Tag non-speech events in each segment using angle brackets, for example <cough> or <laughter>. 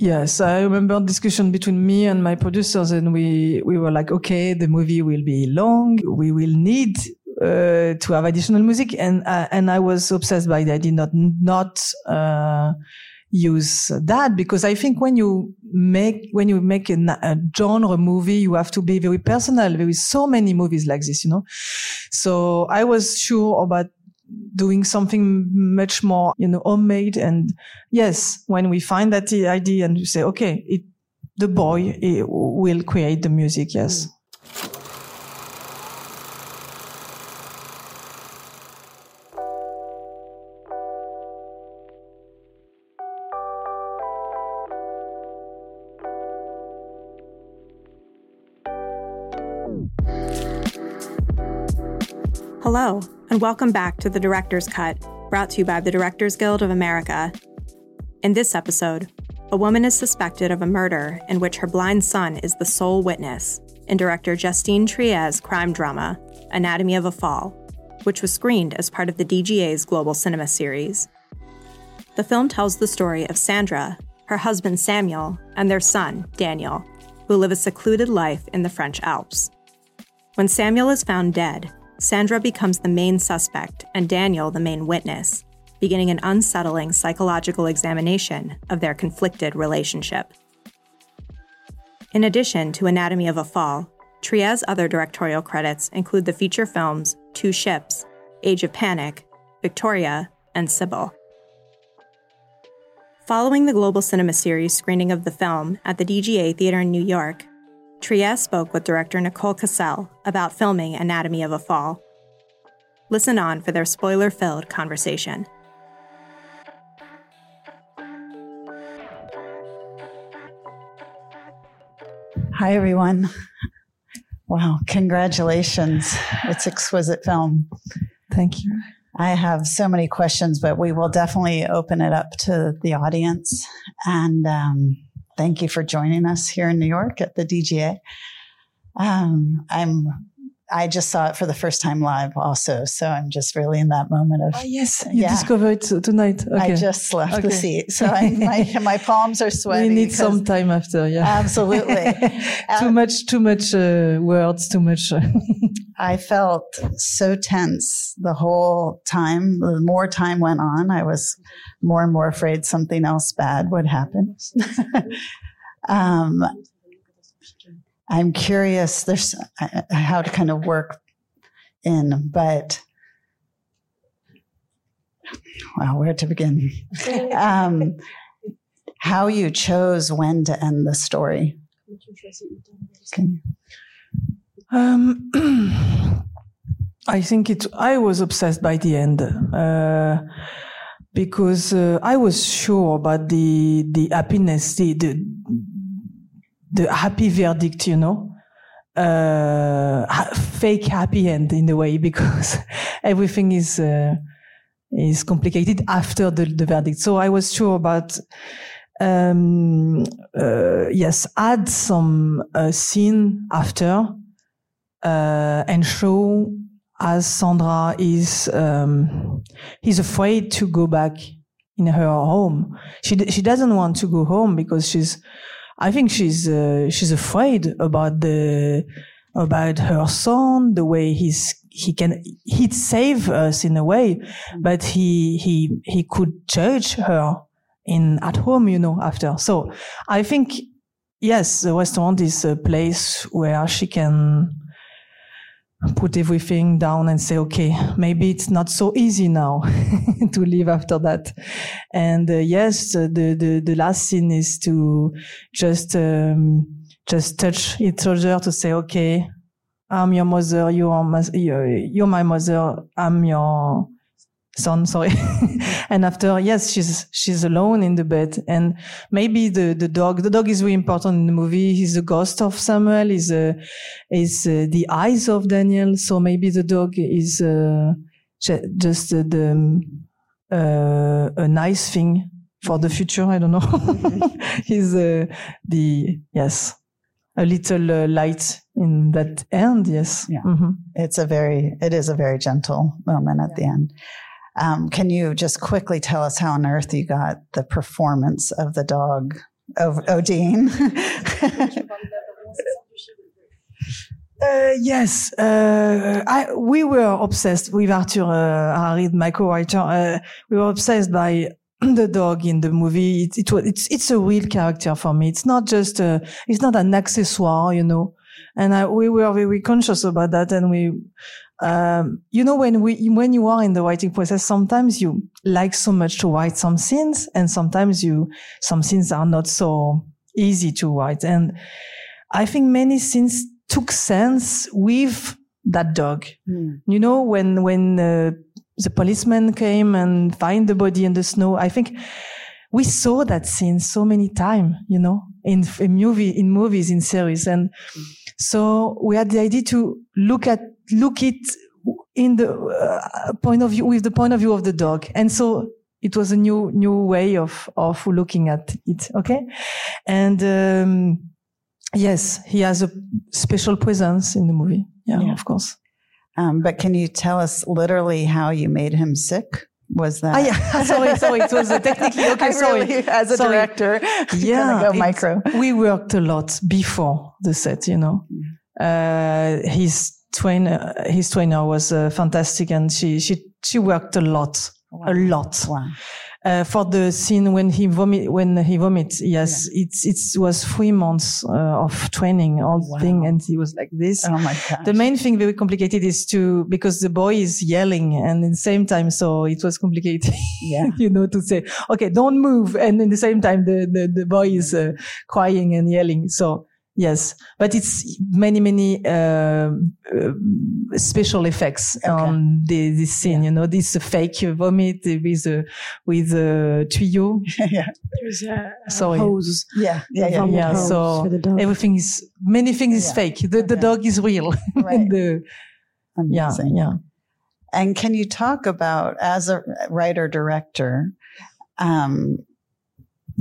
Yes, I remember discussion between me and my producers, and we we were like, okay, the movie will be long. We will need uh, to have additional music, and uh, and I was obsessed by that. I did not not uh, use that because I think when you make when you make a, a, genre movie, you have to be very personal. There is so many movies like this, you know. So I was sure about doing something much more, you know, homemade. And yes, when we find that idea and you say, okay, it, the boy will create the music. Yes. Mm. Hello, and welcome back to The Director's Cut, brought to you by the Directors Guild of America. In this episode, a woman is suspected of a murder in which her blind son is the sole witness in director Justine Triet's crime drama, Anatomy of a Fall, which was screened as part of the DGA's Global Cinema series. The film tells the story of Sandra, her husband Samuel, and their son, Daniel, who live a secluded life in the French Alps. When Samuel is found dead, Sandra becomes the main suspect and Daniel the main witness, beginning an unsettling psychological examination of their conflicted relationship. In addition to Anatomy of a Fall, Triet's other directorial credits include the feature films Two Ships, Age of Panic, Victoria, and Sibyl. Following the Global Cinema Series screening of the film at the DGA Theater in New York, Triet spoke with director Nicole Kassell about filming Anatomy of a Fall. Listen on for their spoiler filled conversation. Hi, everyone. Wow, congratulations. It's exquisite film. Thank you. I have so many questions, but we will definitely open it up to the audience. And um, thank you for joining us here in New York at the DGA. Um, I'm I just saw it for the first time live also. So I'm just really in that moment of. Oh, yes. You yeah. discovered it tonight. Okay. I just left okay. the seat. So my, <laughs> my palms are sweating. We need some time after. Yeah. Absolutely. <laughs> too much, too much uh, words, too much. Uh, <laughs> I felt so tense the whole time. The more time went on, I was more and more afraid something else bad would happen. um, I'm curious. There's uh, how to kind of work in, but well, where to begin? <laughs> um, how you chose when to end the story. Can um, <clears throat> I think it. I was obsessed by the end uh, because uh, I was sure about the the happiness, the, the the happy verdict, you know, uh, fake happy end in a way <laughs> because everything is uh, is complicated after the, the verdict. So I was sure about um, uh, yes, add some uh, scene after uh, and show as Sandra is um, he's afraid to go back in her home. She she doesn't want to go home because she's I think she's uh, she's afraid about the about her son, the way he's he can he'd save us in a way, but he he he could judge her in at home, you know, after. So I think yes, the restaurant is a place where she can put everything down and say, okay, maybe it's not so easy now <laughs> to live after that. And uh, yes, uh, the, the, the last scene is to just, um, just touch each other to say, okay, I'm your mother, you are my, you're my mother, I'm your son, sorry. <laughs> and after, yes, she's, she's alone in the bed. And maybe the, the dog, the dog is really important in the movie. He's the ghost of Samuel, is, uh, is uh, the eyes of Daniel. So maybe the dog is, uh, just uh, the, um, uh, a nice thing for the future. I don't know. <laughs> He's, uh, the, yes, a little uh, light in that end. Yes. Yeah. Mm-hmm. It's a very, it is a very gentle moment at yeah. the end. Um, can you just quickly tell us how on earth you got the performance of the dog Oh, Odine. <laughs> Uh, yes, uh, I, we were obsessed with Arthur uh, Harari, my co-writer. Uh, we were obsessed by <clears throat> the dog in the movie. It, it it's, it's a real character for me. It's not just a, it's not an accessoire, you know. And I, we were very conscious about that. And we, um, you know, when we, when you are in the writing process, sometimes you like so much to write some scenes and sometimes you, some scenes are not so easy to write. And I think many scenes took sense with that dog. Mm. You know, when, when, uh, the policeman came and find the body in the snow, I think we saw that scene so many times, you know, in, in movie, in movies, in series. And so we had the idea to look at, look it in the uh, point of view, with the point of view of the dog. And so it was a new, new way of, of looking at it. Okay. And, um, yes, he has a special presence in the movie. Yeah, Yeah. of course. Um, but can you tell us literally how you made him sick? Was that? Ah, yeah. <laughs> sorry, sorry. It was uh, technically <laughs> okay. Sorry. really, as a Sorry. director, <laughs> Yeah, go it- micro. We worked a lot before the set. You know, uh, his trainer, his trainer was uh, fantastic, and she she she worked a lot, a lot. Wow. Uh, for the scene when he vomit, when he vomit, yes, it's it was three months uh, of training, all Wow. thing, and he was like this. Oh my gosh. The main thing very complicated is to because the boy is yelling and in the same time, so it was complicated. Yeah. <laughs> you know, to say, okay, don't move, and in the same time, the the, the boy is uh, crying and yelling. So yes, but it's many many uh, uh, special effects on the this scene. You know, this fake vomit with a with a tuyau. <laughs> yeah. There's a, a Sorry. hose. Yeah. Yeah. Yeah. Yeah, so for the dog. Everything is many things is Yeah. fake. The the dog is real. <laughs> Right. the, yeah, yeah. And can you talk about, as a writer director, um,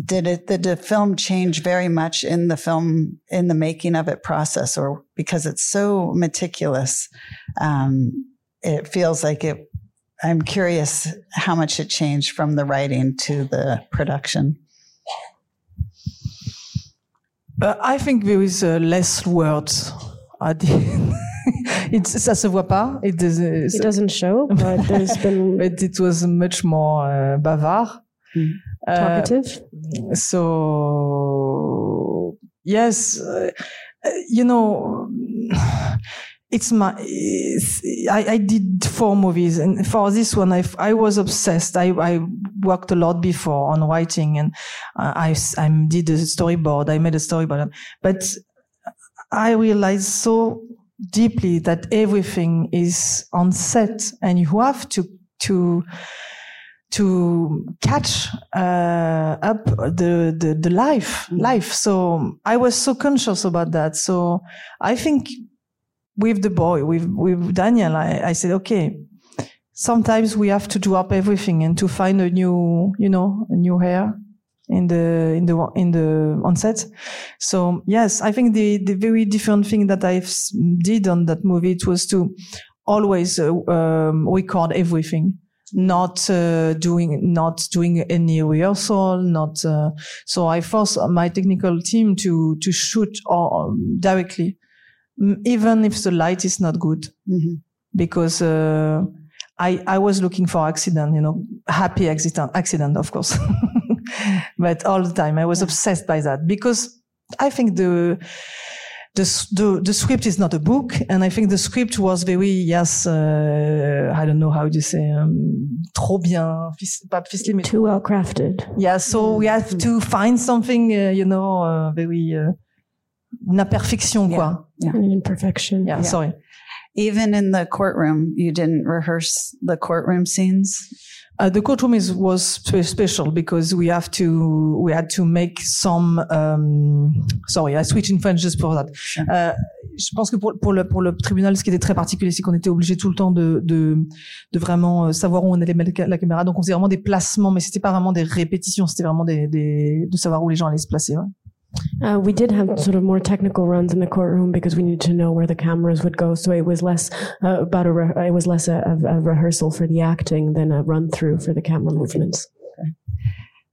did it, did the film change very much in the film, in the making of it process, or because it's so meticulous, um, it feels like it, I'm curious how much it changed from the writing to the production. Uh, I think there is uh, less words at the end. <laughs> it's, ça se voit pas. It, is, It doesn't show, but there's <laughs> been but it was much more uh, bavard. Mm. Uh, talkative. So yes, uh, you know, <sighs> it's my. It's, I, I did four movies, and for this one, I, I was obsessed. I, I worked a lot before on writing, and I I did a storyboard. I made a storyboard, but I realized so deeply that everything is on set, and you have to to to catch uh, up the, the the life Mm. life. So I was so conscious about that. So I think with the boy, with with Daniel, I, I said, okay, sometimes we have to drop everything and to find a new, you know, a new hair in the in the in the on set. So yes, I think the the very different thing that I did on that movie it was to always uh, um, record everything not uh, doing not doing any rehearsal not uh, so i forced my technical team to to shoot um, directly even if the light is not good Mhm. because uh, i i was looking for accident you know happy accident accident of course <laughs> but all the time i was Yeah. obsessed by that because i think the the, the the script is not a book, and I think the script was very yes. Uh, I don't know how you say um, trop bien, fic- pas Too well crafted. yeah. So we have to find something, uh, you know, uh, very uh, une imperfection, quoi. Yeah. An imperfection. Yeah, Yeah. sorry. Even in the courtroom, you didn't rehearse the courtroom scenes. Uh, the courtroom is was spe- special because we have to we had to make some. Um, sorry, I switch in French just for that. Euh, je pense que pour, pour le pour le tribunal, ce qui était très particulier, c'est qu'on était obligé tout le temps de de, de vraiment euh, savoir où on allait mettre la caméra. Donc on faisait vraiment des placements, mais c'était pas vraiment des répétitions, c'était vraiment des, des de savoir où les gens allaient se placer. ouais. Uh, we did have sort of more technical runs in the courtroom because we needed to know where the cameras would go. So it was less uh, about a re- it was less a, a, a rehearsal for the acting than a run through for the camera movements.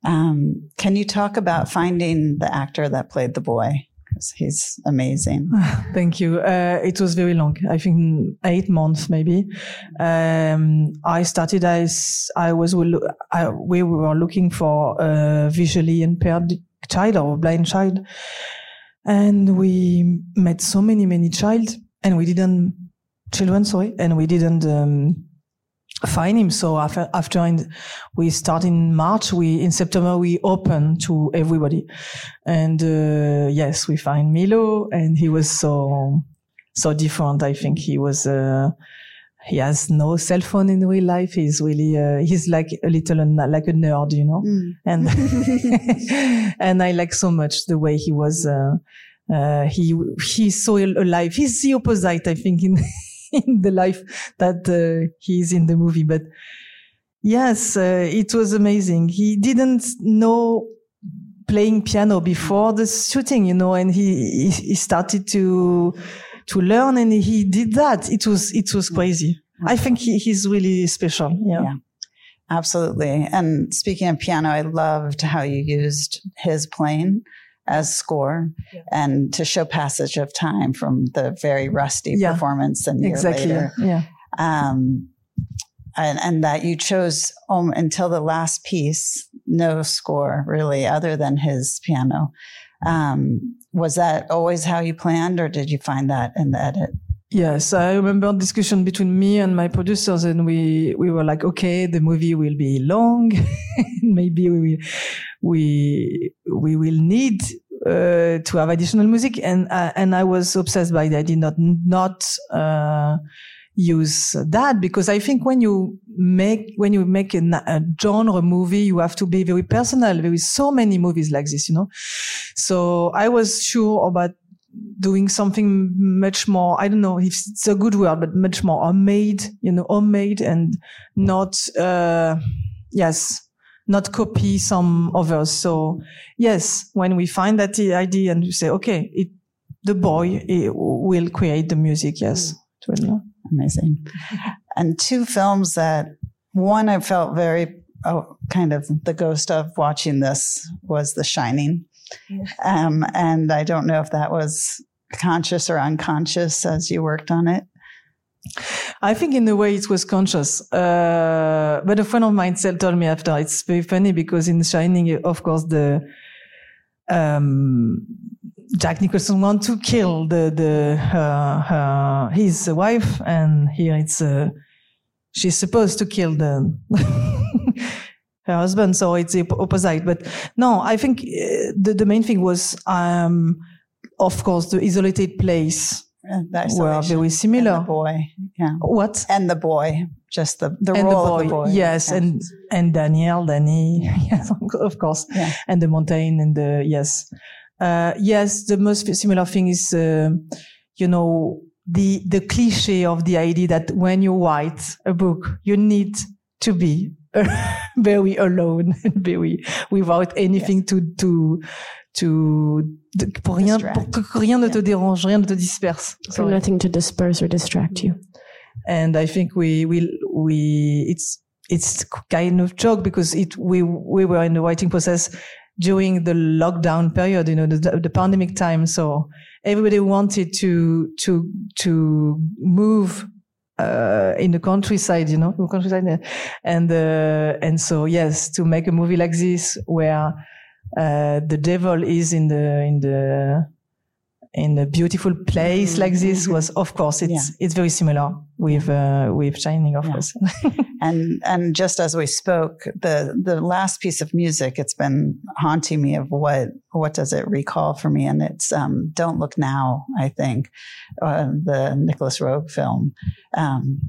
Um, can you talk about finding the actor that played the boy? Because he's amazing. <sighs> Thank you. Uh, it was very long. I think eight months, maybe. Um, I started as I was. I, we were looking for a visually impaired child or blind child, and we met so many, many child, and we didn't children. Sorry, and we didn't. Um, find him. So after, after in, we start in March, we, in September, we open to everybody. And, uh, yes, we find Milo and he was so, so different. I think he was, uh, he has no cell phone in real life. He's really, uh, he's like a little, like a nerd, you know, mm. and, <laughs> <laughs> and I like so much the way he was, uh, uh, he, he's so alive. He's the opposite, I think, in, <laughs> in the life that uh, he's in the movie. But yes, uh, it was amazing. He didn't know playing piano before the shooting, you know, and he, he started to, to learn and he did that. It was, it was crazy. I think he, he's really special. Yeah. yeah. Absolutely. And speaking of piano, I loved how you used his playing as score yeah. and to show passage of time from the very rusty yeah. performance and exactly. later. Yeah. Um, and, and that you chose um, until the last piece, no score really, other than his piano. Um, was that always how you planned, or did you find that in the edit? Yes, I remember discussion between me and my producers, and we we were like, okay, the movie will be long, <laughs> maybe we we we will need uh, to have additional music, and uh, and I was obsessed by that. I did not not uh, use that because I think when you make when you make a, a, genre movie, you have to be very personal. There is so many movies like this, you know. So I was sure about doing something much more, I don't know if it's a good word, but much more homemade, you know, homemade and not, uh, yes, not copy some others. So yes, when we find that idea and we say, okay, it, the boy will create the music. Yes. Amazing. and two films that one I felt very oh, kind of the ghost of watching this was The Shining. Um, and I don't know if that was conscious or unconscious as you worked on it. I think in a way it was conscious. Uh, but a friend of mine told me after it's very funny because in The Shining, of course, the um, Jack Nicholson want to kill the the uh, his wife, and here it's uh, she's supposed to kill the <laughs> her husband. So it's the opposite. But no, I think uh, the, the main thing was, um, of course, the isolated place were very similar. And the boy, yeah. What? And the boy, just the the and role the boy, of the boy. Yes, yeah. and and Daniel, Danny, <laughs> yes, of course, yeah. and the mountain and the yes, uh, yes. The most similar thing is, uh, you know, the the cliche of the idea that when you write a book, you need to be <laughs> very alone and very without anything yes. to to to pour rien pour que rien ne te dérange, rien ne te disperse. For nothing to disperse or distract you. And I think we will we it's it's kind of joke because it we we were in the writing process during the lockdown period, you know, the, the pandemic time. So everybody wanted to to to move uh, in the countryside, you know, countryside, and uh, and so yes, to make a movie like this where uh, the devil is in the in the in a beautiful place like this was of course it's yeah. it's very similar with uh, with shining of yeah. course. <laughs> And and just as we spoke the the last piece of music it's been haunting me of what what does it recall for me? And it's um, don't look now i think uh, the Nicolas Roeg film. Um,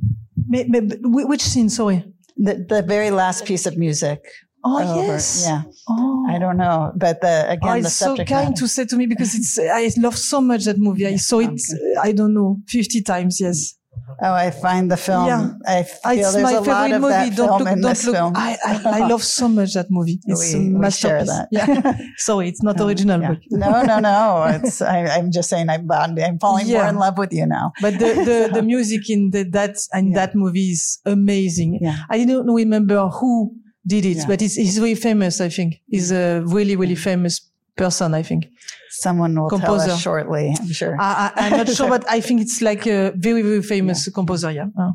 which scene? Sorry. the, the very last piece of music Oh over. yes, yeah. Oh, I don't know, but the again, oh, the it's so kind matter. to say to me because it's I love so much that movie. I saw it. Okay. I don't know, fifty times. Yes. Oh, I find the film. Yeah. I feel it's there's my a lot of movie. that don't film look, in don't this look. film. I, I, I, love <laughs> so much that movie. It's we, a masterpiece. that. Yeah. <laughs> Sorry, it's not original. Yeah. no, no, no. It's I, am just saying I'm I'm falling yeah. more in love with you now. But the the, <laughs> the music in the, that and that movie is amazing. Yeah. I don't remember who did it, Yeah. but he's, he's really famous. I think he's a really, really famous person. I think. Someone will tell Composer. us shortly, I'm sure. I, I, I'm not sure, but I think it's like a very, very famous composer. Yeah. Uh,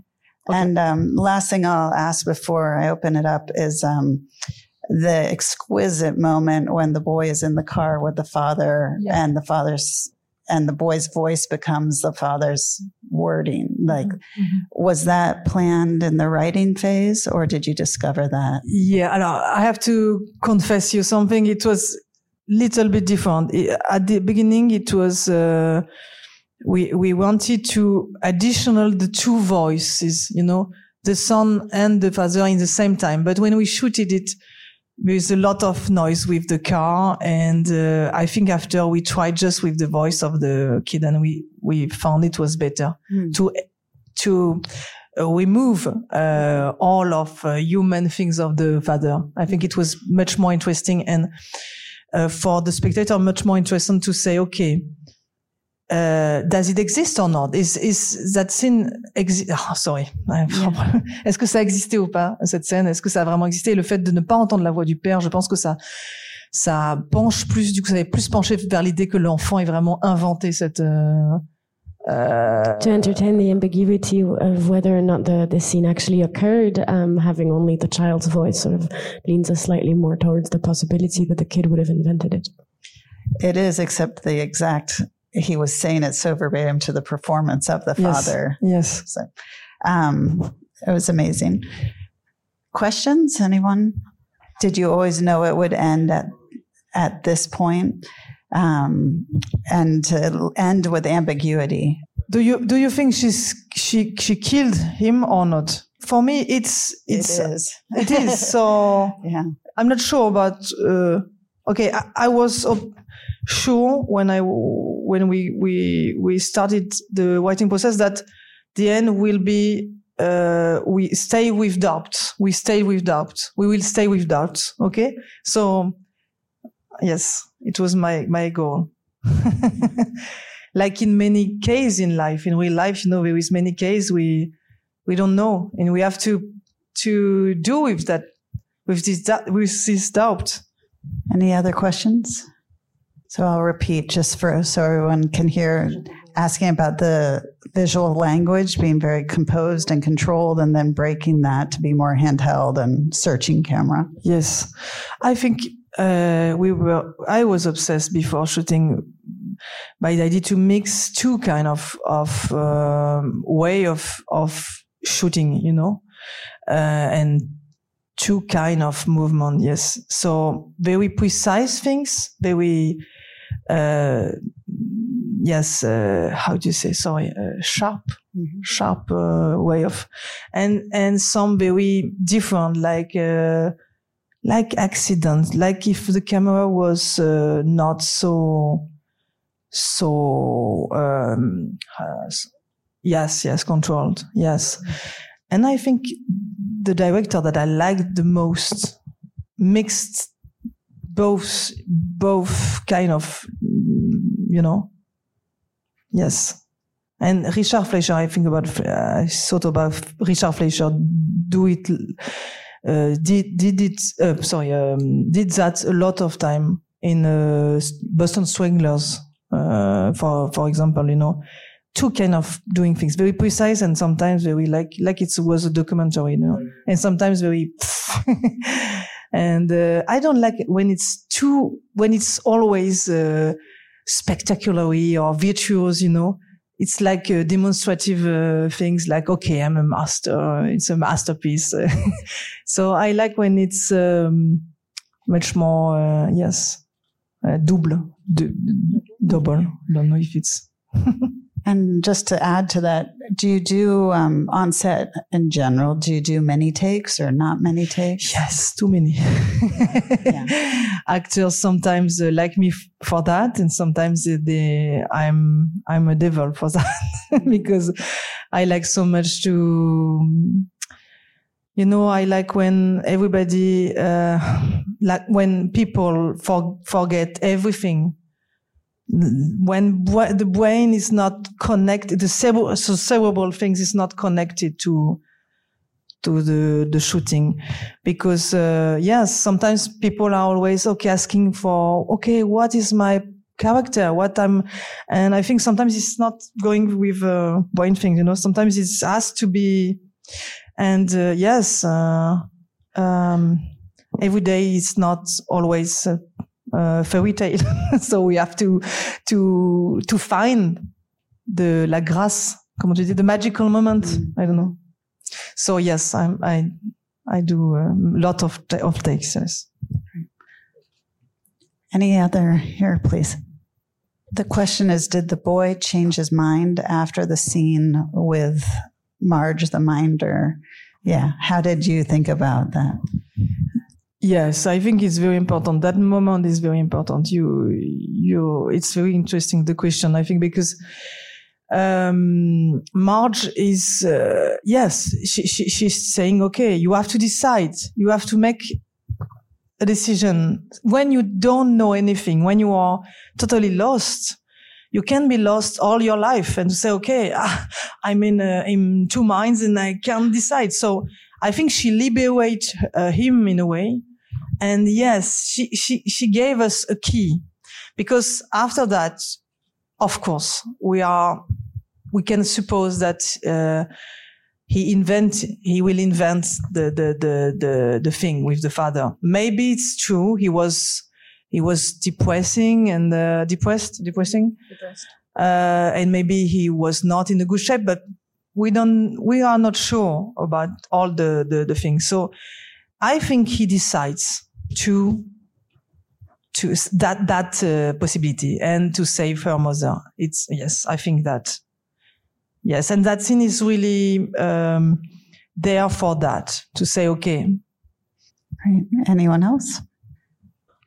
okay. And um, last thing I'll ask before I open it up is um, the exquisite moment when the boy is in the car with the father, Yeah. and the father's and the boy's voice becomes the father's wording. Like, Mhm. was that planned in the writing phase, or did you discover that? Yeah, I have to confess you something. It was little bit different. At the beginning, it was uh, we we wanted to additional the two voices, you know, the son and the father in the same time. But when we shooted it, there's a lot of noise with the car, and uh, I think after we tried just with the voice of the kid, and we we found it was better Hmm. to to uh, remove uh, all of uh, human things of the father. I think it was much more interesting and uh, for the spectator much more interesting to say, okay, uh, does it exist or not? Is is that scene exi- oh, sorry. <laughs> Est-ce que ça existait ou pas cette scène? Est-ce que ça a vraiment existé? Le fait de ne pas entendre la voix du père, je pense que ça ça penche plus du coup ça avait plus penché vers l'idée que l'enfant ait vraiment inventé cette euh, euh, to entertain the ambiguity of whether or not the, the scene actually occurred, um, having only the child's voice sort of leans us slightly more towards the possibility that the kid would have invented it. It is, except the exact. He was saying it so verbatim to the performance of the Yes. father. yes. So, um, it was amazing. Questions? Anyone? Did you always know it would end at at this point, um, and to end with ambiguity? Do you do you think she's she she killed him or not? For me, it's it's it is. it is. <laughs> So yeah. I'm not sure but Uh, okay, I, I was uh, sure when I when we we we started the writing process that the end will be. Uh, we stay with doubt. We stay with doubt. We will stay with doubt. Okay. So, yes, it was my my goal. <laughs> like in many cases in life, in real life, you know, there is many cases we we don't know, and we have to to do with that with this with this doubt. Any other questions? So I'll repeat just for so everyone can hear. Asking about the visual language being very composed and controlled, and then breaking that to be more handheld and searching camera. Yes, I think uh, we were. I was obsessed before shooting by the idea to mix two kind of of um, way of of shooting, you know, uh, and two kind of movement. Yes, so very precise things, very. Uh, yes, uh, how do you say? Sorry, uh, sharp sharp uh, way of and and some very different like uh, like accidents like if the camera was uh, not so so um, yes yes controlled yes. And i think the director that i liked the most mixed both both kind of you know? Yes. And Richard Fleischer, I think about, uh, I thought about Richard Fleischer. Do it, uh, did, did it, uh, sorry, um, did that a lot of time in, uh, Boston Stranglers, uh, for, for example, you know, two kind of doing things very precise and sometimes very like, like it was a documentary, you know, and sometimes very, <laughs> and, uh, I don't like when it's too, when it's always, spectacularly or virtuous, you know, it's like uh, demonstrative uh, things like okay i'm a master it's a masterpiece. <laughs> So i like when it's um, much more uh, yes uh, double du- double. Don't know if it's <laughs> And just to add to that, do you do um, on set in general? Do you do many takes or not many takes? yes too many <laughs> <laughs> actors sometimes uh, like me f- for that and sometimes they i'm i'm a devil for <laughs> that because i like so much to you know i like when everybody uh, like when people for, forget everything when the brain is not connected the cerebral, so cerebral things is not connected to to the the shooting. Because uh, yes sometimes people are always okay asking for okay what is my character? What i'm and i think sometimes it's not going with uh, one thing you know? Sometimes it's has to be and uh, yes uh, um, every day is not always uh, fairy tale <laughs> so we have to to to find the la grâce comment tu dis the magical moment i don't know so yes I'm, i i do a lot of of takes yes Any other here, please? The question is Did the boy change his mind after the scene with Marge the minder? Yeah. How did you think about that? Yes, I think it's very important. That moment is very important. You, you, it's very interesting, the question, I think, because, um, Marge is, uh, yes, she, she, she's saying, okay, you have to decide. You have to make a decision. When you don't know anything, when you are totally lost, you can be lost all your life and say, okay, <laughs> I'm in, uh, in two minds and I can't decide. So I think she liberates uh, him in a way. And yes, she, she, she gave us a key because after that, of course, we are, we can suppose that, uh, he invent, he will invent the, the, the, the, the thing with the father. Maybe it's true. He was, he was depressing and, uh, depressed, depressing. Uh, and maybe he was not in a good shape, but we don't, we are not sure about all the, the, the things. So I think he decides to to that that uh, possibility and to save her mother. It's yes, I think that yes, and that scene is really um, there for that to say okay. Right. Anyone else?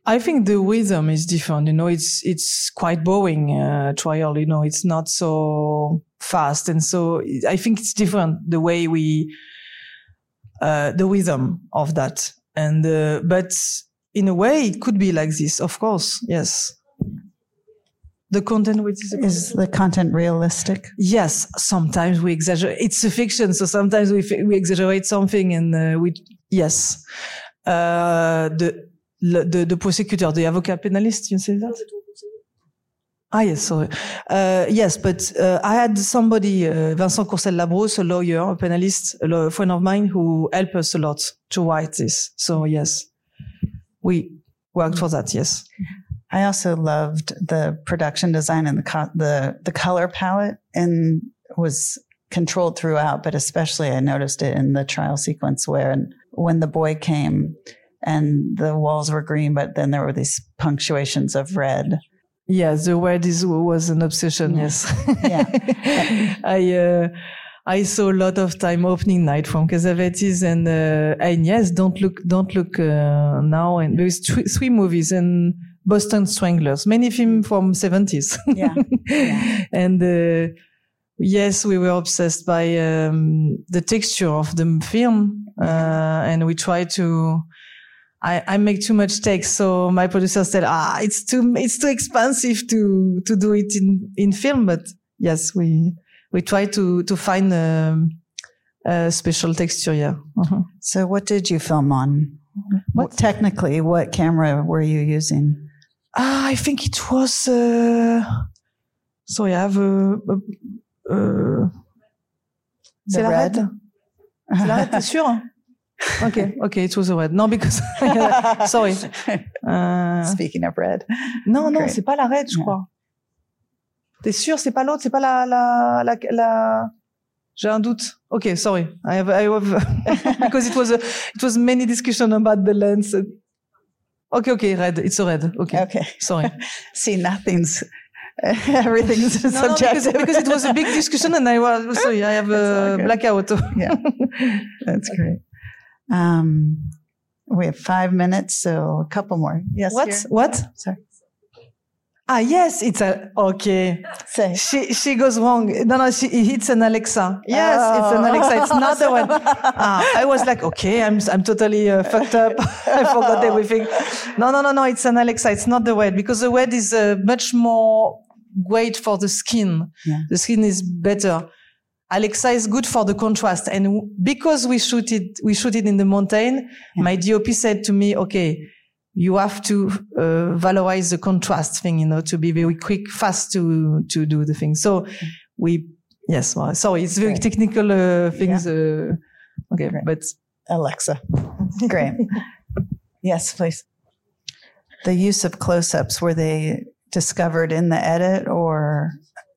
I think the rhythm is different. You know, it's it's quite boring uh, trial. You know, it's not so fast, and so I think it's different the way we uh, the rhythm of that. And uh, but in a way, it could be like this. Of course, yes. The content which is Is the content realistic? yes. Sometimes we exaggerate. It's a fiction, so sometimes we we exaggerate something, and uh, we yes. Uh, the the the prosecutor, the avocat pénaliste, you say that? Ah yes, sorry. Uh, yes, but uh, I had somebody, uh, Vincent Courcelles-Labrousse, a lawyer, a penalist, a friend of mine, who helped us a lot to write this. So yes, we worked for that. Yes. I also loved the production design and the co- the the color palette and was controlled throughout, but especially I noticed it in the trial sequence where when the boy came and the walls were green, but then there were these punctuations of red. Yes, the word is was an obsession. Yes. Yeah. <laughs> I uh, I saw a lot of time opening night from Cassavetes and uh, and yes, don't look don't look uh, now and there's three, three movies and Boston Stranglers, many films from seventies. Yeah. Yeah. <laughs> and uh, yes, we were obsessed by um, the texture of the film, uh, and we tried to. I, I make too much takes, so my producer said, "Ah, it's too it's too expensive to to do it in in film." But yes, we we try to to find um, a special texture. Yeah. Uh-huh. So what did you film on? What technically, what camera were you using? Ah, I think it was. Uh, sorry, I have a. a, a C'est la red? red. C'est la red, t'es <laughs> sûr? Okay, okay, it was a red. No, because <laughs> sorry. <laughs> Euh, Speaking of red. non, non, c'est pas la red, je crois. T'es sûr, c'est pas l'autre, c'est pas la la la. la... J'ai un doute. Okay, sorry. I have, I have <laughs> because it was a, it was many discussion about the lens. Okay, okay, red. It's a red. Okay, Okay. sorry. See, nothing's, everything's No, no, because, subjective. because it was a big discussion and I was sorry. I have a good. blackout. yeah, that's great. Um, we have five minutes, so a couple more. Yes. What? here? What? Sorry. Ah, yes, it's a, okay. Say. She, she goes wrong. No, no, she, it's an Alexa. Yes, it's an Oh. Alexa. It's not the one. <laughs> Ah, I was like, okay, I'm, I'm totally uh, fucked up. <laughs> I forgot everything. No, no, no, no, it's an Alexa. It's not the red because the red is uh, much more great for the skin. Yeah. The skin is better. Alexa is good for the contrast. And because we shoot it, we shoot it in the mountain, yeah. my DOP said to me, okay, you have to uh, valorize the contrast thing, you know, to be very quick, fast to, to do the thing. So we, yes, well, sorry, it's very technical uh, things. Yeah. Uh, okay, Great. but Alexa. Great. <laughs> yes, please. The use of close-ups, were they discovered in the edit or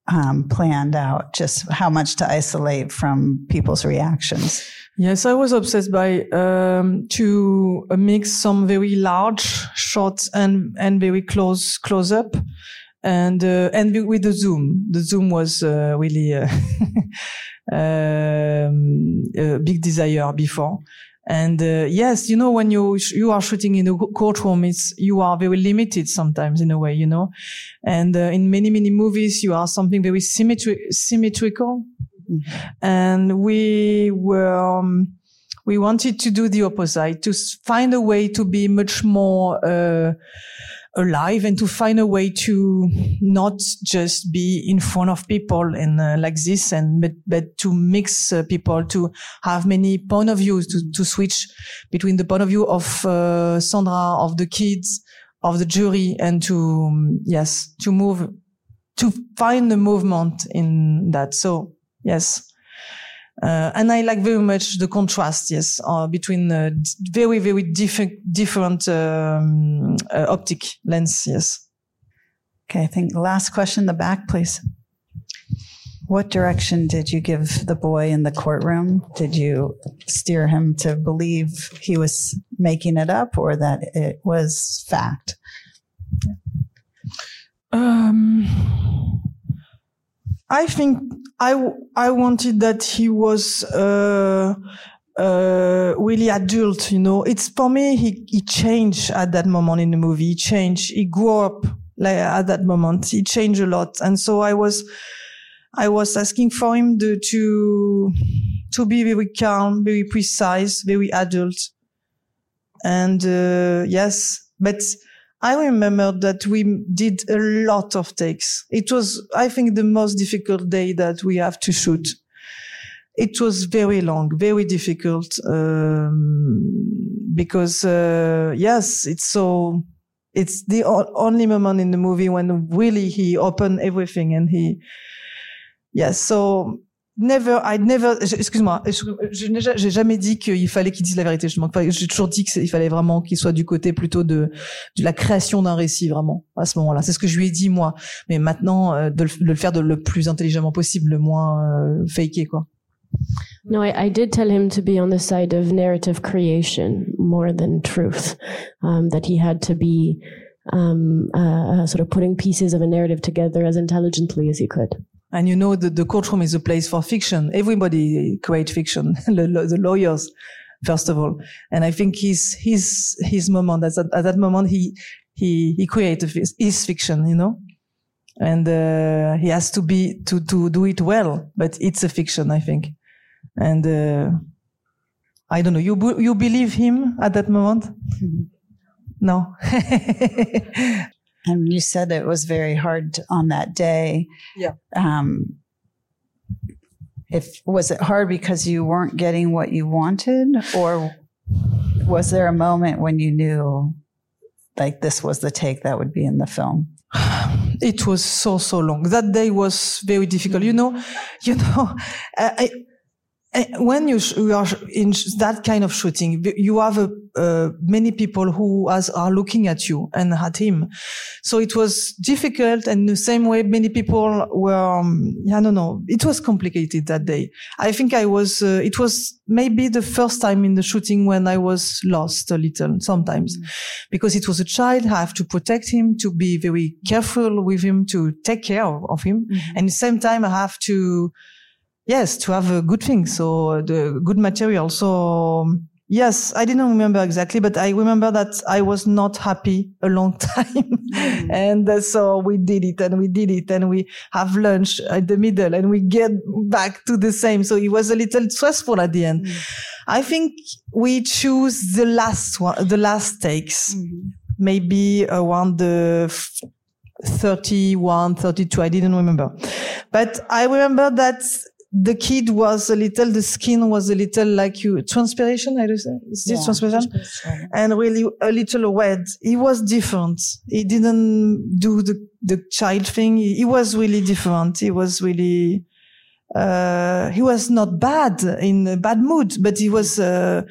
um, planned out? Just how much to isolate from people's reactions? Yes, I was obsessed by um, to mix some very large shots and and very close close up, and uh, and with the zoom. The zoom was uh, really uh, <laughs> um, a big desire before. And uh, yes, you know, when you you are shooting in a courtroom, it's you are very limited sometimes in a way, you know. And uh, in many many movies, you are something very symmetri- symmetrical. Mm-hmm. And we were um, we wanted to do the opposite, to find a way to be much more. Uh, alive and to find a way to not just be in front of people and uh, like this and but, but to mix uh, people to have many point of views to, to switch between the point of view of uh, Sandra of the kids of the jury and to um, yes to move to find the movement in that. So yes uh, and I like very much the contrast, yes, uh, between uh, very, very different, different um, uh, optic lens, yes. Okay, I think last question the back, please. What direction did you give the boy in the courtroom? Did you steer him to believe he was making it up or that it was fact? Um, I think I, I wanted that he was, uh, uh, really adult, you know. It's for me, he, he changed at that moment in the movie. He changed. He grew up like at that moment. He changed a lot. And so I was, I was asking for him to, to, to be very calm, very precise, very adult. And, uh, yes, but I remember that we did a lot of takes. It was, I think, the most difficult day that we have to shoot. It was very long, very difficult, um, because, uh, yes, it's so, it's the only moment in the movie when really he opened everything and he, yes. So Never, I never, excuse-moi, je n'ai jamais dit qu'il fallait qu'il dise la vérité. J'ai toujours dit qu'il fallait vraiment qu'il soit du côté plutôt de, la création d'un récit, vraiment, à ce moment-là. C'est ce que je lui ai dit, moi. Mais maintenant, euh, de, le, faire le plus intelligemment possible, le moins euh, faké, quoi. No, I, I, did tell him to be on the side of narrative creation more than truth. Um, that he had to be um, uh, uh, sort of putting pieces of a narrative together as intelligently as he could. And you know, the, the courtroom is a place for fiction. Everybody creates fiction, <laughs> the, the, lawyers, first of all. And I think his, his, his moment, at, at that moment, he, he, he created his fiction, you know? And, uh, he has to be, to, to do it well, but it's a fiction, I think. And, uh, I don't know. You, you believe him at that moment? Mm-hmm. No. <laughs> And you said it was very hard on that day. Yeah. Um, if was it hard because you weren't getting what you wanted, or was there a moment when you knew, like this was the take that would be in the film? <sighs> It was so so long. That day was very difficult. You know, you know, <laughs> I, when you, you, are in that kind of shooting, you have a, uh, many people who as, are looking at you and at him. So it was difficult. And the same way, many people were, um, I don't know, it was complicated that day. I think I was, uh, it was maybe the first time in the shooting when I was lost a little sometimes mm-hmm. because it was a child. I have to protect him, to be very careful with him, to take care of, of him. Mm-hmm. And at the same time, I have to, yes, to have a good thing. So the good material. So yes, I didn't remember exactly, but I remember that I was not happy a long <laughs> time. Mm. and uh, so we did it and we did it and we have lunch at the middle and we get back to the same. So it was a little stressful at the end. Mm. I think we choose the last one, the last takes, mm-hmm. maybe around the 31, 32. I didn't remember, but I remember that the kid was a little, the skin was a little like you, transpiration, I do say. Is this Yeah, transpiration? transpiration. And really a little wet. He was different. He didn't do the, the child thing. He, he was really different. He was really, uh, he was not bad in a bad mood, but he was, uh,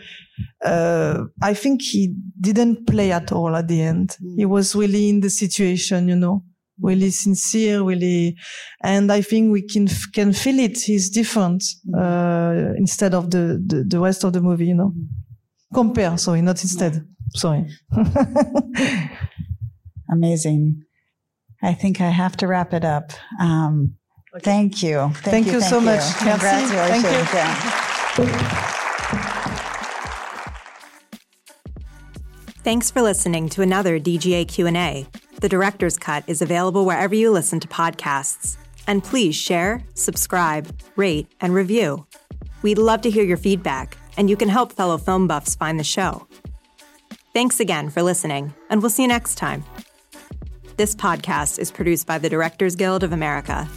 uh, I think he didn't play at all at the end. Mm. He was really in the situation, you know, really sincere, really, and I think we can can feel it. He's different uh, instead of the, the the rest of the movie, you know. Compare, sorry, not instead. Sorry. <laughs> Amazing. I think I have to wrap it up. Um, Thank you. Thank you so much. Merci. Congratulations. Thank you. Yeah. Thanks for listening to another DGA Q&A. The director's cut is available wherever you listen to podcasts. And please share, subscribe, rate, and review. We'd love to hear your feedback, and you can help fellow film buffs find the show. Thanks again for listening, and we'll see you next time. This podcast is produced by the Directors Guild of America